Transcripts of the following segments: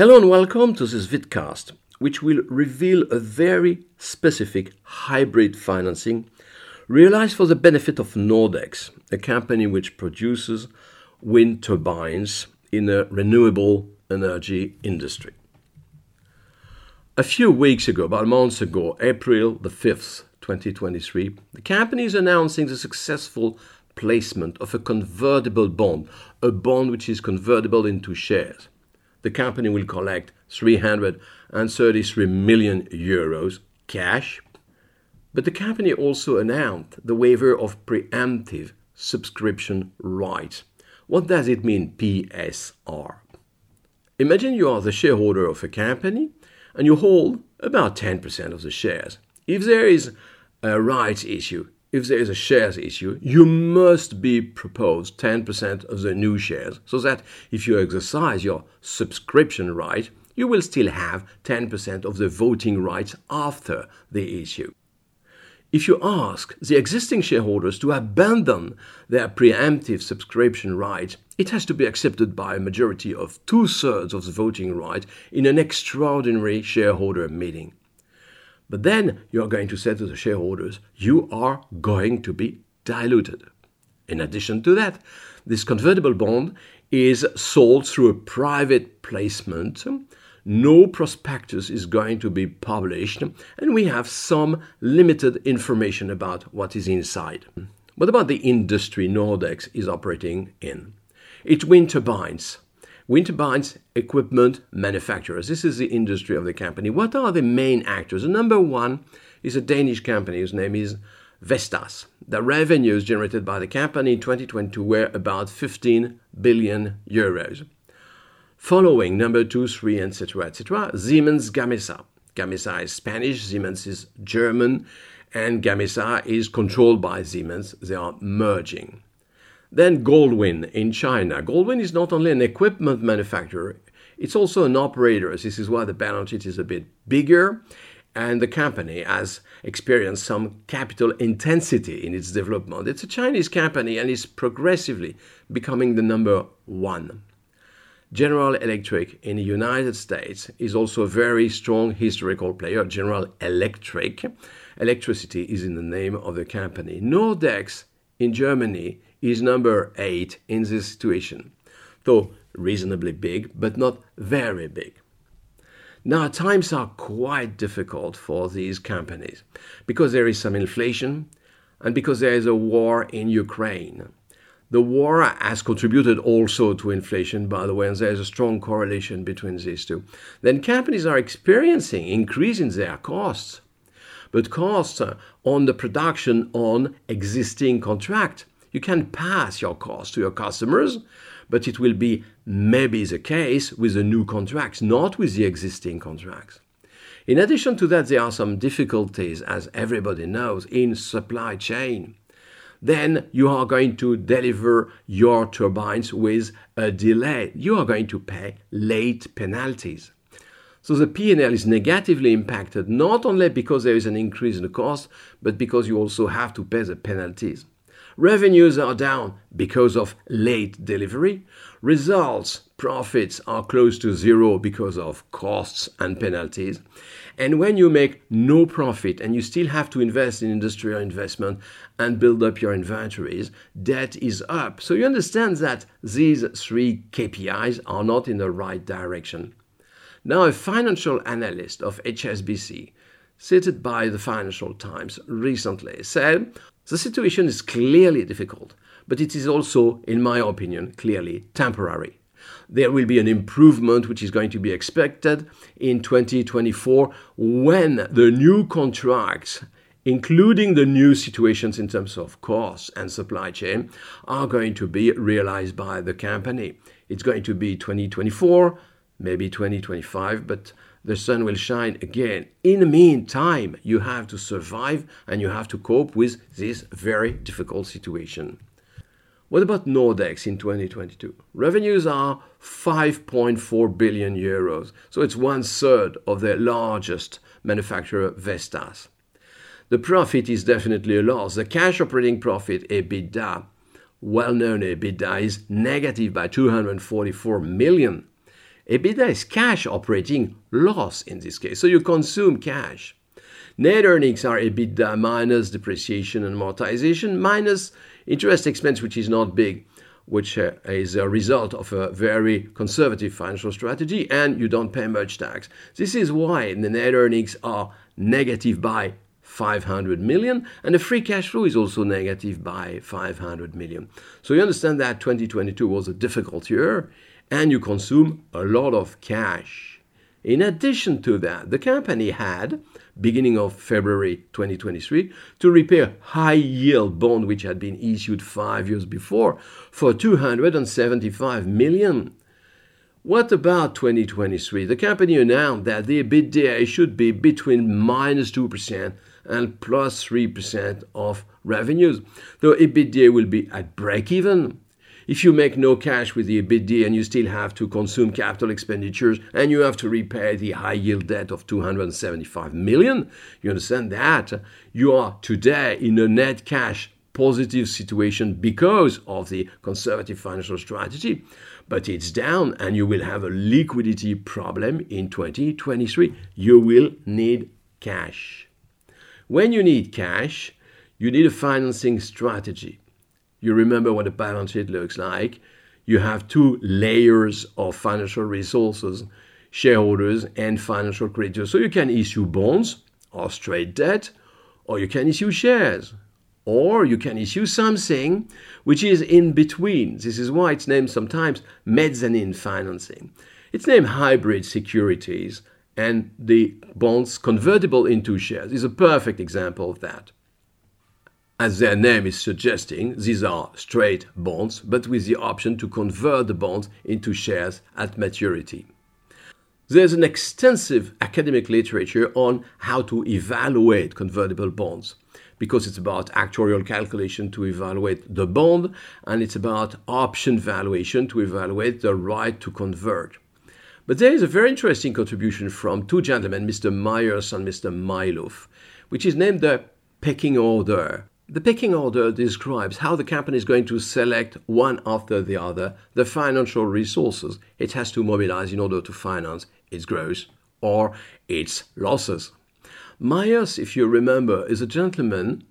Hello and welcome to this vidcast, which will reveal a very specific hybrid financing realized for the benefit of Nordex, a company which produces wind turbines in the renewable energy industry. A few weeks ago, about a month ago, April the 5th, 2023, the company is announcing the successful placement of a convertible bond, a bond which is convertible into shares the company will collect 333 million euros cash. But the company also announced the waiver of preemptive subscription rights. What does it mean, PSR? Imagine you are the shareholder of a company and you hold about 10% of the shares. If there is a rights issue, if there is a shares issue, you must be proposed 10% of the new shares, so that if you exercise your subscription right, you will still have 10% of the voting rights after the issue. If you ask the existing shareholders to abandon their preemptive subscription right, it has to be accepted by a majority of two thirds of the voting right in an extraordinary shareholder meeting. But then you are going to say to the shareholders, you are going to be diluted. In addition to that, this convertible bond is sold through a private placement. No prospectus is going to be published, and we have some limited information about what is inside. What about the industry Nordex is operating in? It's wind turbines. Wind turbines equipment manufacturers. This is the industry of the company. What are the main actors? The number one is a Danish company whose name is Vestas. The revenues generated by the company in 2022 were about 15 billion euros. Following number two, three, etc., etc., Siemens Gamesa. Gamesa is Spanish, Siemens is German, and Gamesa is controlled by Siemens. They are merging. Then Goldwind in China. Goldwind is not only an equipment manufacturer, it's also an operator. This is why the balance sheet is a bit bigger, and the company has experienced some capital intensity in its development. It's a Chinese company and is progressively becoming the number one. General Electric in the United States is also a very strong historical player. General Electric. Electricity is in the name of the company. Nordex in Germany is number eight in this situation, though reasonably big, but not very big. Now, times are quite difficult for these companies because there is some inflation and because there is a war in Ukraine. The war has contributed also to inflation, by the way, and there's a strong correlation between these two. Then companies are experiencing increase in their costs, but costs uh, on the production on existing contract you can pass your cost to your customers, but it will be maybe the case with the new contracts, not with the existing contracts. In addition to that, there are some difficulties, as everybody knows, in supply chain. Then you are going to deliver your turbines with a delay. You are going to pay late penalties. So the P&L is negatively impacted not only because there is an increase in the cost, but because you also have to pay the penalties. Revenues are down because of late delivery. Results, profits are close to zero because of costs and penalties. And when you make no profit and you still have to invest in industrial investment and build up your inventories, debt is up. So you understand that these three KPIs are not in the right direction. Now, a financial analyst of HSBC, cited by the Financial Times recently, said the situation is clearly difficult, but it is also, in my opinion, clearly temporary. There will be an improvement which is going to be expected in 2024 when the new contracts, including the new situations in terms of costs and supply chain, are going to be realized by the company. It's going to be 2024, maybe 2025, but the sun will shine again. In the meantime, you have to survive and you have to cope with this very difficult situation. What about Nordex in 2022? Revenues are 5.4 billion euros, so it's one third of the largest manufacturer, Vestas. The profit is definitely a loss. The cash operating profit, EBITDA, well known EBITDA, is negative by 244 million EBITDA is cash operating loss in this case. So you consume cash. Net earnings are EBITDA minus depreciation and amortization minus interest expense, which is not big, which uh, is a result of a very conservative financial strategy, and you don't pay much tax. This is why the net earnings are negative by 500 million, and the free cash flow is also negative by 500 million. So you understand that 2022 was a difficult year, and you consume a lot of cash. In addition to that, the company had, beginning of February 2023, to repair high yield bond which had been issued five years before for 275 million. What about 2023? The company announced that the EBITDA should be between minus 2% and plus 3% of revenues. The EBITDA will be at break even. If you make no cash with the EBITDA and you still have to consume capital expenditures and you have to repay the high yield debt of 275 million, you understand that you are today in a net cash positive situation because of the conservative financial strategy, but it's down and you will have a liquidity problem in 2023. You will need cash. When you need cash, you need a financing strategy. You remember what a balance sheet looks like. You have two layers of financial resources shareholders and financial creditors. So you can issue bonds or straight debt, or you can issue shares, or you can issue something which is in between. This is why it's named sometimes mezzanine financing. It's named hybrid securities and the bonds convertible into shares is a perfect example of that. As their name is suggesting, these are straight bonds, but with the option to convert the bonds into shares at maturity. There's an extensive academic literature on how to evaluate convertible bonds because it's about actuarial calculation to evaluate the bond and it's about option valuation to evaluate the right to convert. But there is a very interesting contribution from two gentlemen, Mr. Myers and Mr. Majluf, which is named the pecking order. The pecking order describes how the company is going to select one after the other the financial resources it has to mobilize in order to finance its growth or its losses. Myers, if you remember, is a gentleman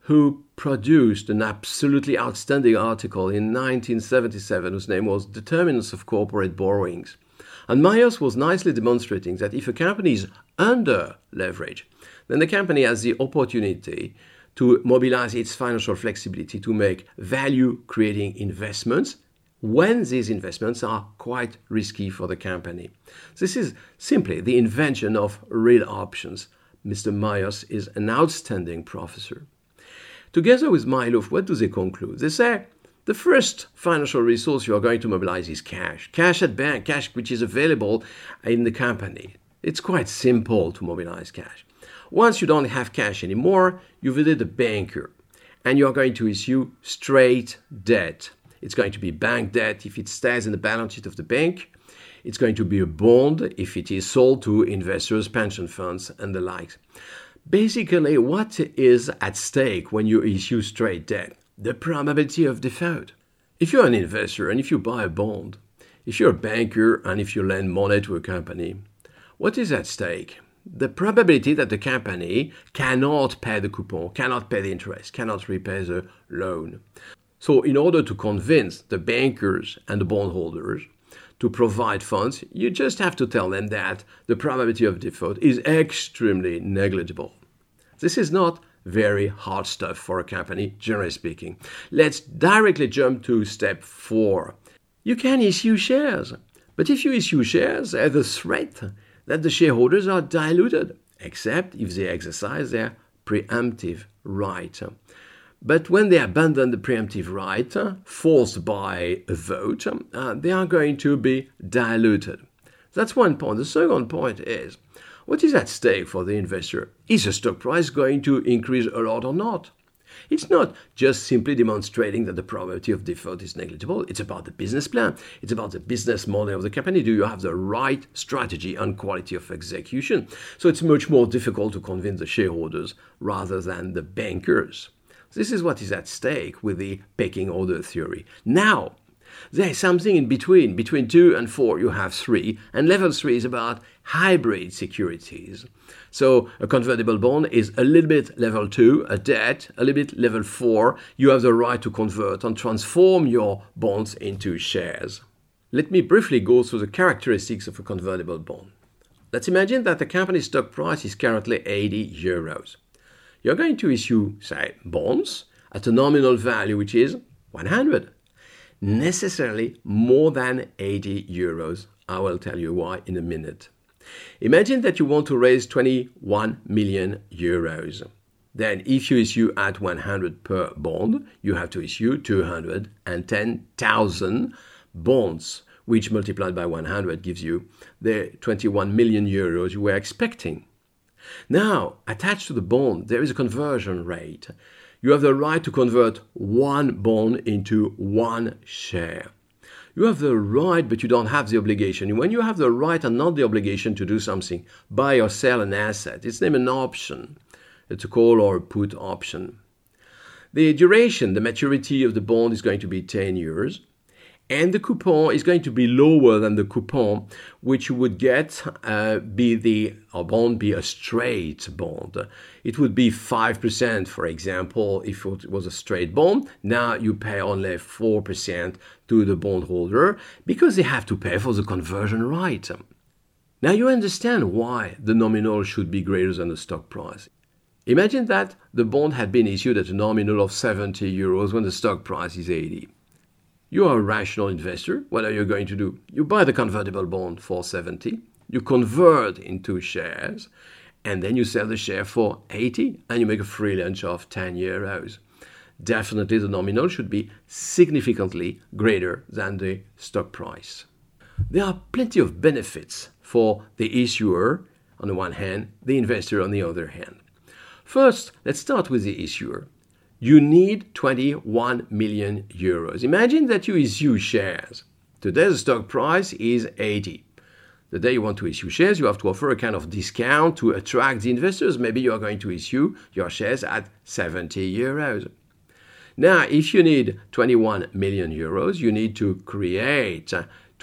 who produced an absolutely outstanding article in 1977 whose name was Determinants of Corporate Borrowings. And Myers was nicely demonstrating that if a company is under leverage, then the company has the opportunity to mobilize its financial flexibility to make value creating investments when these investments are quite risky for the company. This is simply the invention of real options. Mr. Myers is an outstanding professor. Together with Majluf, what do they conclude? They say the first financial resource you are going to mobilize is cash. Cash at bank, cash which is available in the company. It's quite simple to mobilize cash. Once you don't have cash anymore, you visit a banker and you are going to issue straight debt. It's going to be bank debt if it stays in the balance sheet of the bank. It's going to be a bond if it is sold to investors, pension funds, and the likes. Basically, what is at stake when you issue straight debt? the probability of default. If you're an investor and if you buy a bond, if you're a banker and if you lend money to a company, what is at stake? The probability that the company cannot pay the coupon, cannot pay the interest, cannot repay the loan. So, in order to convince the bankers and the bondholders to provide funds, you just have to tell them that the probability of default is extremely negligible. This is not very hard stuff for a company, generally speaking. Let's directly jump to step four. You can issue shares, but if you issue shares, the threat that the shareholders are diluted, except if they exercise their preemptive right. But when they abandon the preemptive right, forced by a vote, uh, they are going to be diluted. That's one point. The second point is what is at stake for the investor? Is the stock price going to increase a lot or not? It's not just simply demonstrating that the probability of default is negligible. It's about the business plan. It's about the business model of the company. Do you have the right strategy and quality of execution? So it's much more difficult to convince the shareholders rather than the bankers. This is what is at stake with the pecking order theory. Now, There is something in between. Between 2 and 4, you have 3. And level 3 is about hybrid securities. So a convertible bond is a little bit level 2, a debt, a little bit level 4. You have the right to convert and transform your bonds into shares. Let me briefly go through the characteristics of a convertible bond. Let's imagine that the company's stock price is currently 80 euros. You're going to issue, say, bonds at a nominal value which is 100. Necessarily more than 80 euros. I will tell you why in a minute. Imagine that you want to raise 21 million euros. Then, if you issue at 100 per bond, you have to issue 210,000 bonds, which multiplied by 100 gives you the 21 million euros you were expecting. Now, attached to the bond, there is a conversion rate. You have the right to convert one bond into one share. You have the right, but you don't have the obligation. When you have the right and not the obligation to do something, buy or sell an asset, it's named an option. It's a call or a put option. The duration, the maturity of the bond is going to be 10 years and the coupon is going to be lower than the coupon which you would get uh, be the a bond be a straight bond. It would be 5% for example if it was a straight bond. Now you pay only 4% to the bondholder because they have to pay for the conversion right. Now you understand why the nominal should be greater than the stock price. Imagine that the bond had been issued at a nominal of 70 euros when the stock price is 80 you are a rational investor. What are you going to do? You buy the convertible bond for 70, you convert into shares, and then you sell the share for 80 and you make a free lunch of 10 euros. Definitely the nominal should be significantly greater than the stock price. There are plenty of benefits for the issuer on the one hand, the investor on the other hand. First, let's start with the issuer you need 21 million euros. Imagine that you issue shares. Today the stock price is 80. The day you want to issue shares, you have to offer a kind of discount to attract the investors. Maybe you are going to issue your shares at 70 euros. Now, if you need 21 million euros, you need to create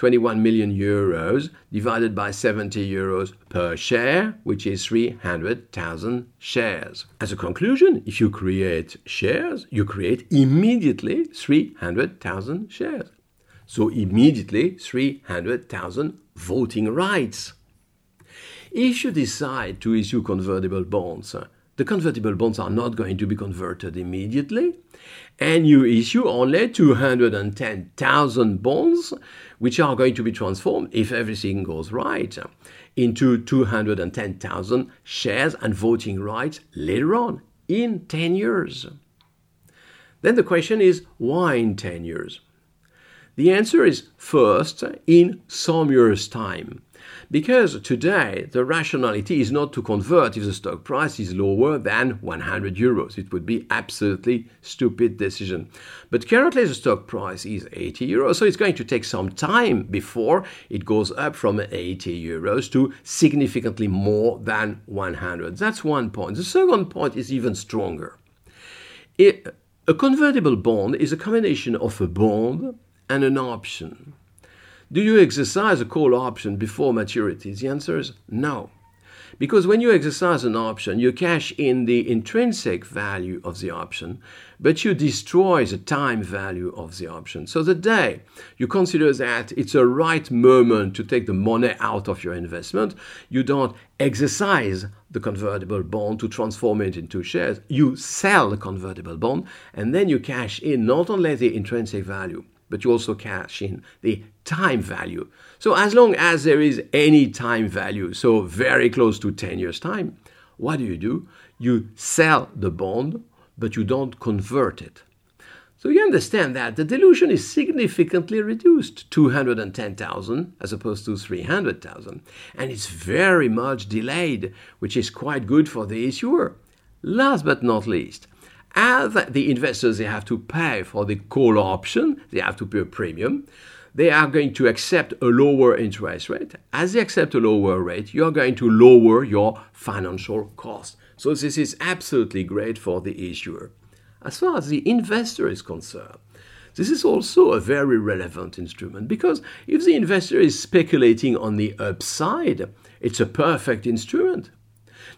21 million euros divided by 70 euros per share, which is 300,000 shares. As a conclusion, if you create shares, you create immediately 300,000 shares. So immediately 300,000 voting rights. If you decide to issue convertible bonds, the convertible bonds are not going to be converted immediately, and you issue only 210,000 bonds, which are going to be transformed, if everything goes right, into 210,000 shares and voting rights later on in 10 years. Then the question is why in 10 years? The answer is first, in some years' time. Because today the rationality is not to convert if the stock price is lower than 100 euros. It would be absolutely stupid decision. But currently the stock price is 80 euros, so it's going to take some time before it goes up from 80 euros to significantly more than 100. That's one point. The second point is even stronger. It, a convertible bond is a combination of a bond and an option. Do you exercise a call option before maturity? The answer is no. Because when you exercise an option, you cash in the intrinsic value of the option, but you destroy the time value of the option. So the day you consider that it's a right moment to take the money out of your investment, you don't exercise the convertible bond to transform it into shares. You sell the convertible bond and then you cash in not only the intrinsic value, but you also cash in the time value. So as long as there is any time value, so very close to 10 years' time, what do you do? You sell the bond, but you don't convert it. So you understand that the dilution is significantly reduced, 210,000 as opposed to 300,000. And it's very much delayed, which is quite good for the issuer. Last but not least, as the investors they have to pay for the call option, they have to pay a premium. They are going to accept a lower interest rate. As they accept a lower rate, you are going to lower your financial cost. So this is absolutely great for the issuer. As far as the investor is concerned, This is also a very relevant instrument because if the investor is speculating on the upside, it's a perfect instrument.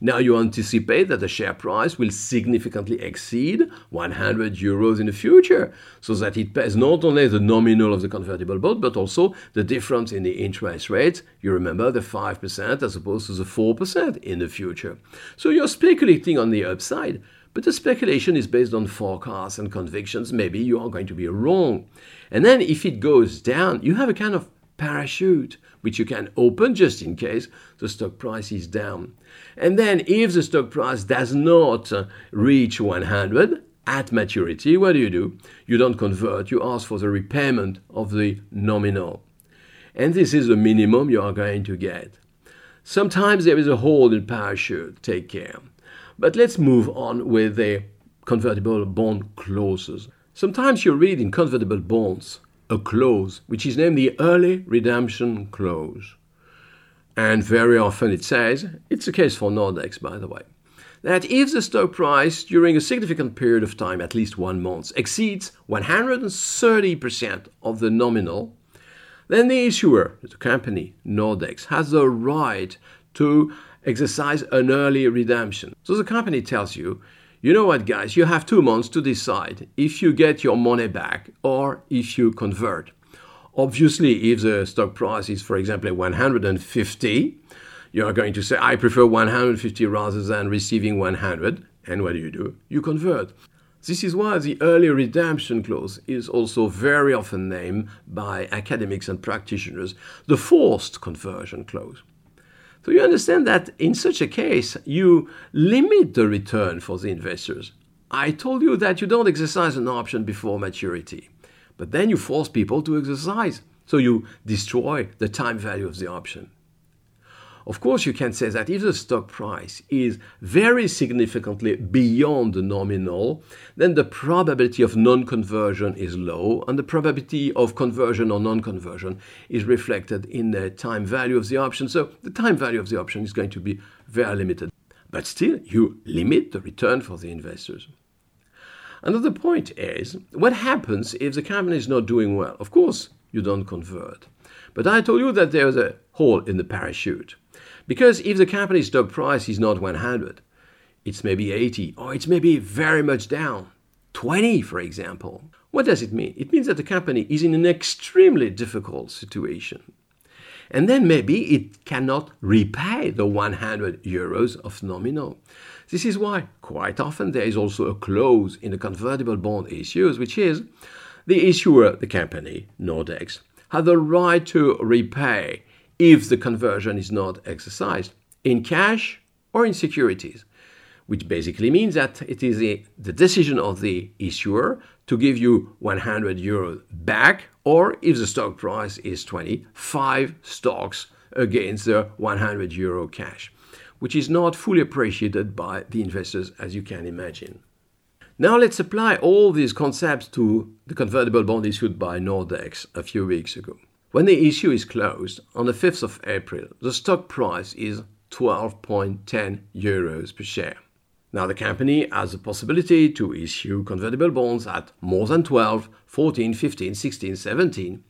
Now you anticipate that the share price will significantly exceed 100 euros in the future, so that it pays not only the nominal of the convertible bond, but also the difference in the interest rate. You remember the 5% as opposed to the 4% in the future. So you're speculating on the upside, but the speculation is based on forecasts and convictions. Maybe you are going to be wrong. And then if it goes down, you have a kind of parachute which you can open just in case the stock price is down. And then if the stock price does not uh, reach 100 at maturity, what do you do? You don't convert, you ask for the repayment of the nominal. And this is the minimum you are going to get. Sometimes there is a hole in parachute, take care. But let's move on with the convertible bond clauses. Sometimes you read in convertible bonds a clause which is named the early redemption clause. And very often it says, it's the case for Nordex, by the way, that if the stock price during a significant period of time, at least one month, exceeds 130% of the nominal, then the issuer, the company, Nordex, has the right to exercise an early redemption. So the company tells you, you know what, guys, you have two months to decide if you get your money back or if you convert. Obviously, if the stock price is, for example, 150, you are going to say, I prefer 150 rather than receiving 100. And what do you do? You convert. This is why the early redemption clause is also very often named by academics and practitioners the forced conversion clause. So you understand that in such a case, you limit the return for the investors. I told you that you don't exercise an option before maturity, but then you force people to exercise. So you destroy the time value of the option. Of course, you can say that if the stock price is very significantly beyond the nominal, then the probability of non conversion is low, and the probability of conversion or non conversion is reflected in the time value of the option. So the time value of the option is going to be very limited. But still, you limit the return for the investors. Another point is what happens if the company is not doing well? Of course, you don't convert. But I told you that there's a hole in the parachute. Because if the company's stock price is not 100, it's maybe 80, or it's maybe very much down, 20, for example. What does it mean? It means that the company is in an extremely difficult situation. And then maybe it cannot repay the 100 euros of nominal. This is why quite often there is also a clause in the convertible bond issues, which is the issuer, the company, Nordex, has the right to repay if the conversion is not exercised in cash or in securities, which basically means that it is a, the decision of the issuer to give you 100 euros back, or if the stock price is 20, five stocks against the 100 euro cash, which is not fully appreciated by the investors, as you can imagine. Now let's apply all these concepts to the convertible bond issued by Nordex a few weeks ago. When the issue is closed on the 5th of April, the stock price is 12.10 euros per share. Now, the company has the possibility to issue convertible bonds at more than 12, 14, 15, 16, 17.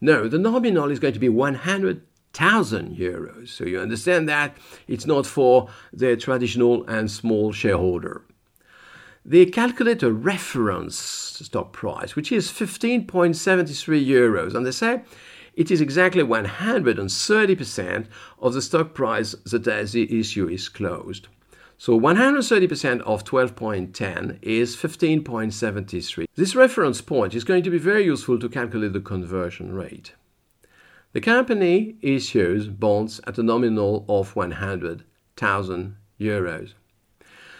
No, the nominal is going to be 100,000 euros. So you understand that it's not for the traditional and small shareholder. They calculate a reference stock price, which is 15.73 euros, and they say it is exactly 130% of the stock price the day the issue is closed. So 130% of 12.10 is 15.73. This reference point is going to be very useful to calculate the conversion rate. The company issues bonds at a nominal of 100,000 euros.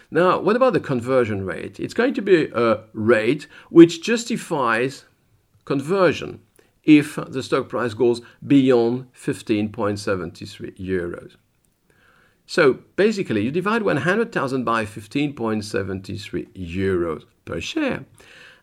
Now, what about the conversion rate? It's going to be a rate which justifies conversion if the stock price goes beyond 15.73 euros. So basically, you divide 100,000 by 15.73 euros per share,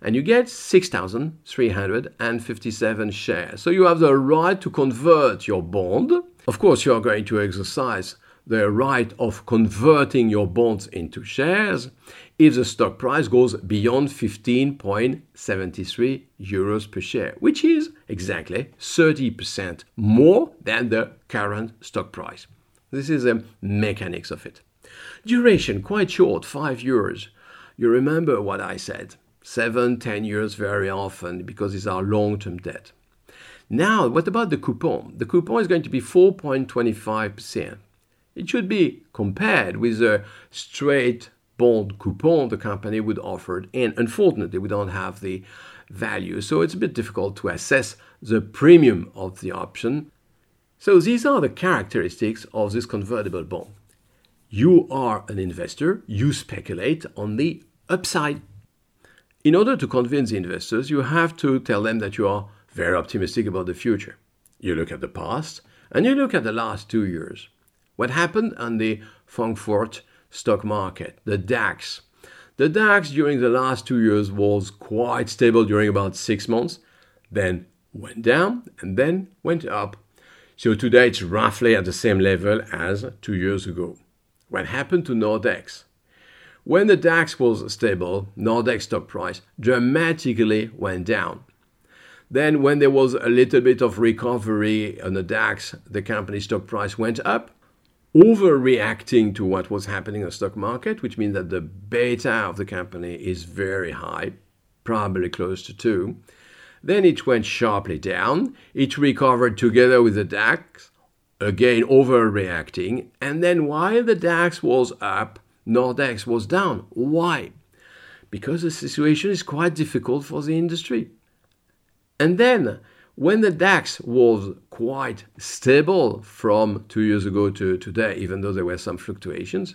and you get 6,357 shares. So you have the right to convert your bond. Of course, you are going to exercise the right of converting your bonds into shares if the stock price goes beyond 15.73 euros per share, which is exactly 30% more than the current stock price. This is the mechanics of it. Duration quite short, 5 years. You remember what I said. 7, 10 years very often because these are long-term debt. Now, what about the coupon? The coupon is going to be 4.25%. It should be compared with a straight bond coupon the company would offer, and unfortunately, we don't have the value, so it's a bit difficult to assess the premium of the option. So, these are the characteristics of this convertible bond. You are an investor, you speculate on the upside. In order to convince the investors, you have to tell them that you are very optimistic about the future. You look at the past and you look at the last two years. What happened on the Frankfurt stock market, the DAX? The DAX during the last two years was quite stable during about six months, then went down and then went up. So today it's roughly at the same level as two years ago. What happened to Nordex? When the DAX was stable, Nordex stock price dramatically went down. Then, when there was a little bit of recovery on the DAX, the company stock price went up, overreacting to what was happening in the stock market, which means that the beta of the company is very high, probably close to 2. Then it went sharply down. It recovered together with the DAX, again overreacting. And then while the DAX was up, Nordex was down. Why? Because the situation is quite difficult for the industry. And then, when the DAX was quite stable from two years ago to today, even though there were some fluctuations,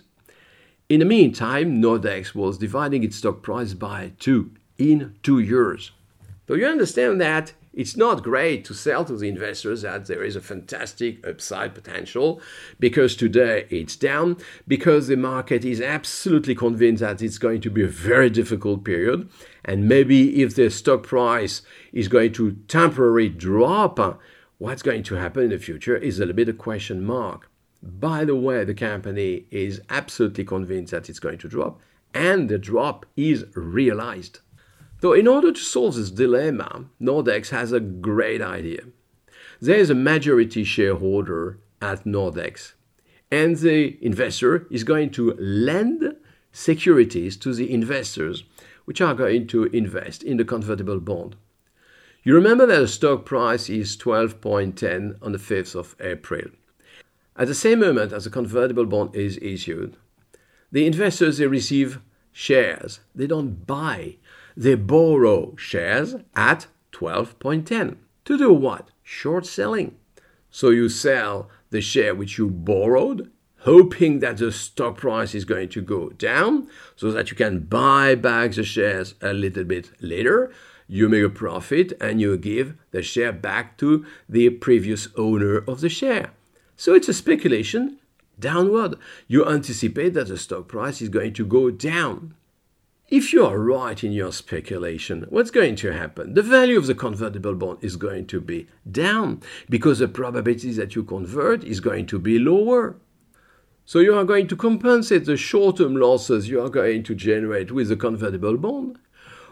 in the meantime, Nordex was dividing its stock price by two in two years. So you understand that it's not great to sell to the investors that there is a fantastic upside potential because today it's down, because the market is absolutely convinced that it's going to be a very difficult period. And maybe if the stock price is going to temporarily drop, uh, what's going to happen in the future is a little bit a question mark. By the way, the company is absolutely convinced that it's going to drop, and the drop is realized. So, in order to solve this dilemma, Nordex has a great idea. There is a majority shareholder at Nordex, and the investor is going to lend securities to the investors, which are going to invest in the convertible bond. You remember that the stock price is 12.10 on the 5th of April. At the same moment as the convertible bond is issued, the investors they receive shares. They don't buy they borrow shares at 12.10. To do what? Short selling. So you sell the share which you borrowed, hoping that the stock price is going to go down so that you can buy back the shares a little bit later. You make a profit and you give the share back to the previous owner of the share. So it's a speculation downward. You anticipate that the stock price is going to go down. If you are right in your speculation, what's going to happen? The value of the convertible bond is going to be down because the probability that you convert is going to be lower. So you are going to compensate the short-term losses you are going to generate with the convertible bond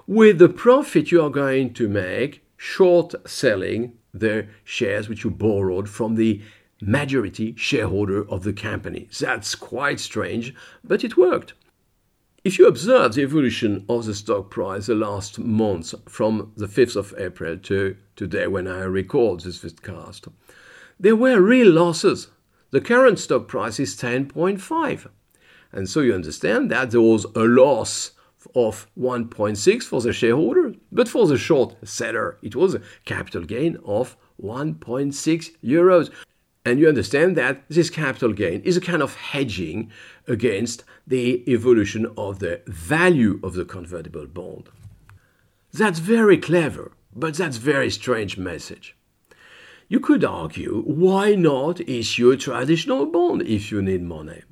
with the profit you are going to make short selling the shares which you borrowed from the majority shareholder of the company. That's quite strange, but it worked. If you observe the evolution of the stock price the last months from the 5th of April to today when I record this vidcast, there were real losses. The current stock price is 10.5. And so you understand that there was a loss of 1.6 for the shareholder, but for the short seller, it was a capital gain of 1.6 euros. And you understand that this capital gain is a kind of hedging against the evolution of the value of the convertible bond. That's very clever, but that's very strange message. You could argue, why not issue a traditional bond if you need money?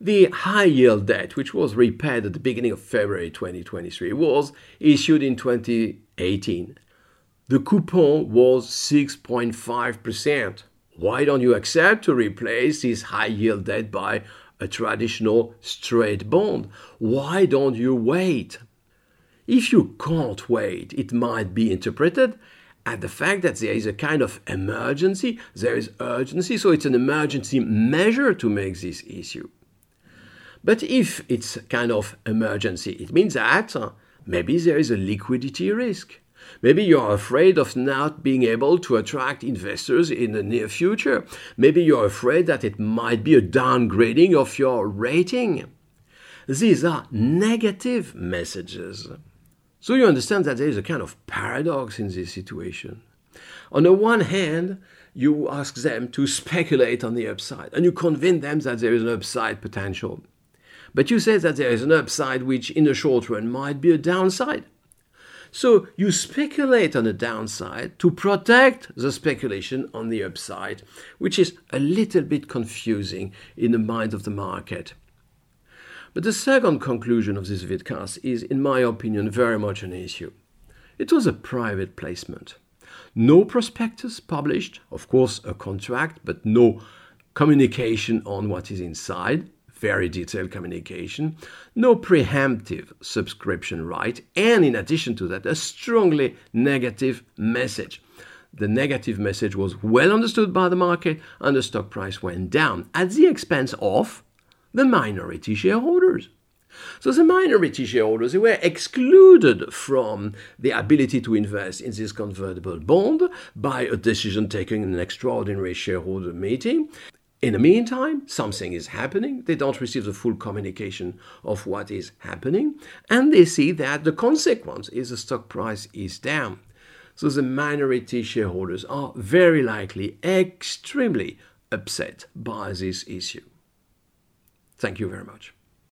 The high yield debt, which was repaid at the beginning of February 2023, was issued in 2018. The coupon was 6.5%. Why don't you accept to replace this high yield debt by a traditional straight bond? Why don't you wait? If you can't wait, it might be interpreted at the fact that there is a kind of emergency, there is urgency, so it's an emergency measure to make this issue. But if it's kind of emergency, it means that uh, maybe there is a liquidity risk. Maybe you're afraid of not being able to attract investors in the near future. Maybe you're afraid that it might be a downgrading of your rating. These are negative messages. So you understand that there is a kind of paradox in this situation. On the one hand, you ask them to speculate on the upside and you convince them that there is an upside potential. But you say that there is an upside which in the short run might be a downside. So you speculate on the downside to protect the speculation on the upside, which is a little bit confusing in the mind of the market. But the second conclusion of this vidcast is, in my opinion, very much an issue. It was a private placement. No prospectus published, of course, a contract, but no communication on what is inside, very detailed communication, no preemptive subscription right, and in addition to that, a strongly negative message. The negative message was well understood by the market, and the stock price went down at the expense of the minority shareholders. So the minority shareholders were excluded from the ability to invest in this convertible bond by a decision taken in an extraordinary shareholder meeting. In the meantime, something is happening. They don't receive the full communication of what is happening, and they see that the consequence is the stock price is down. So the minority shareholders are very likely extremely upset by this issue. Thank you very much.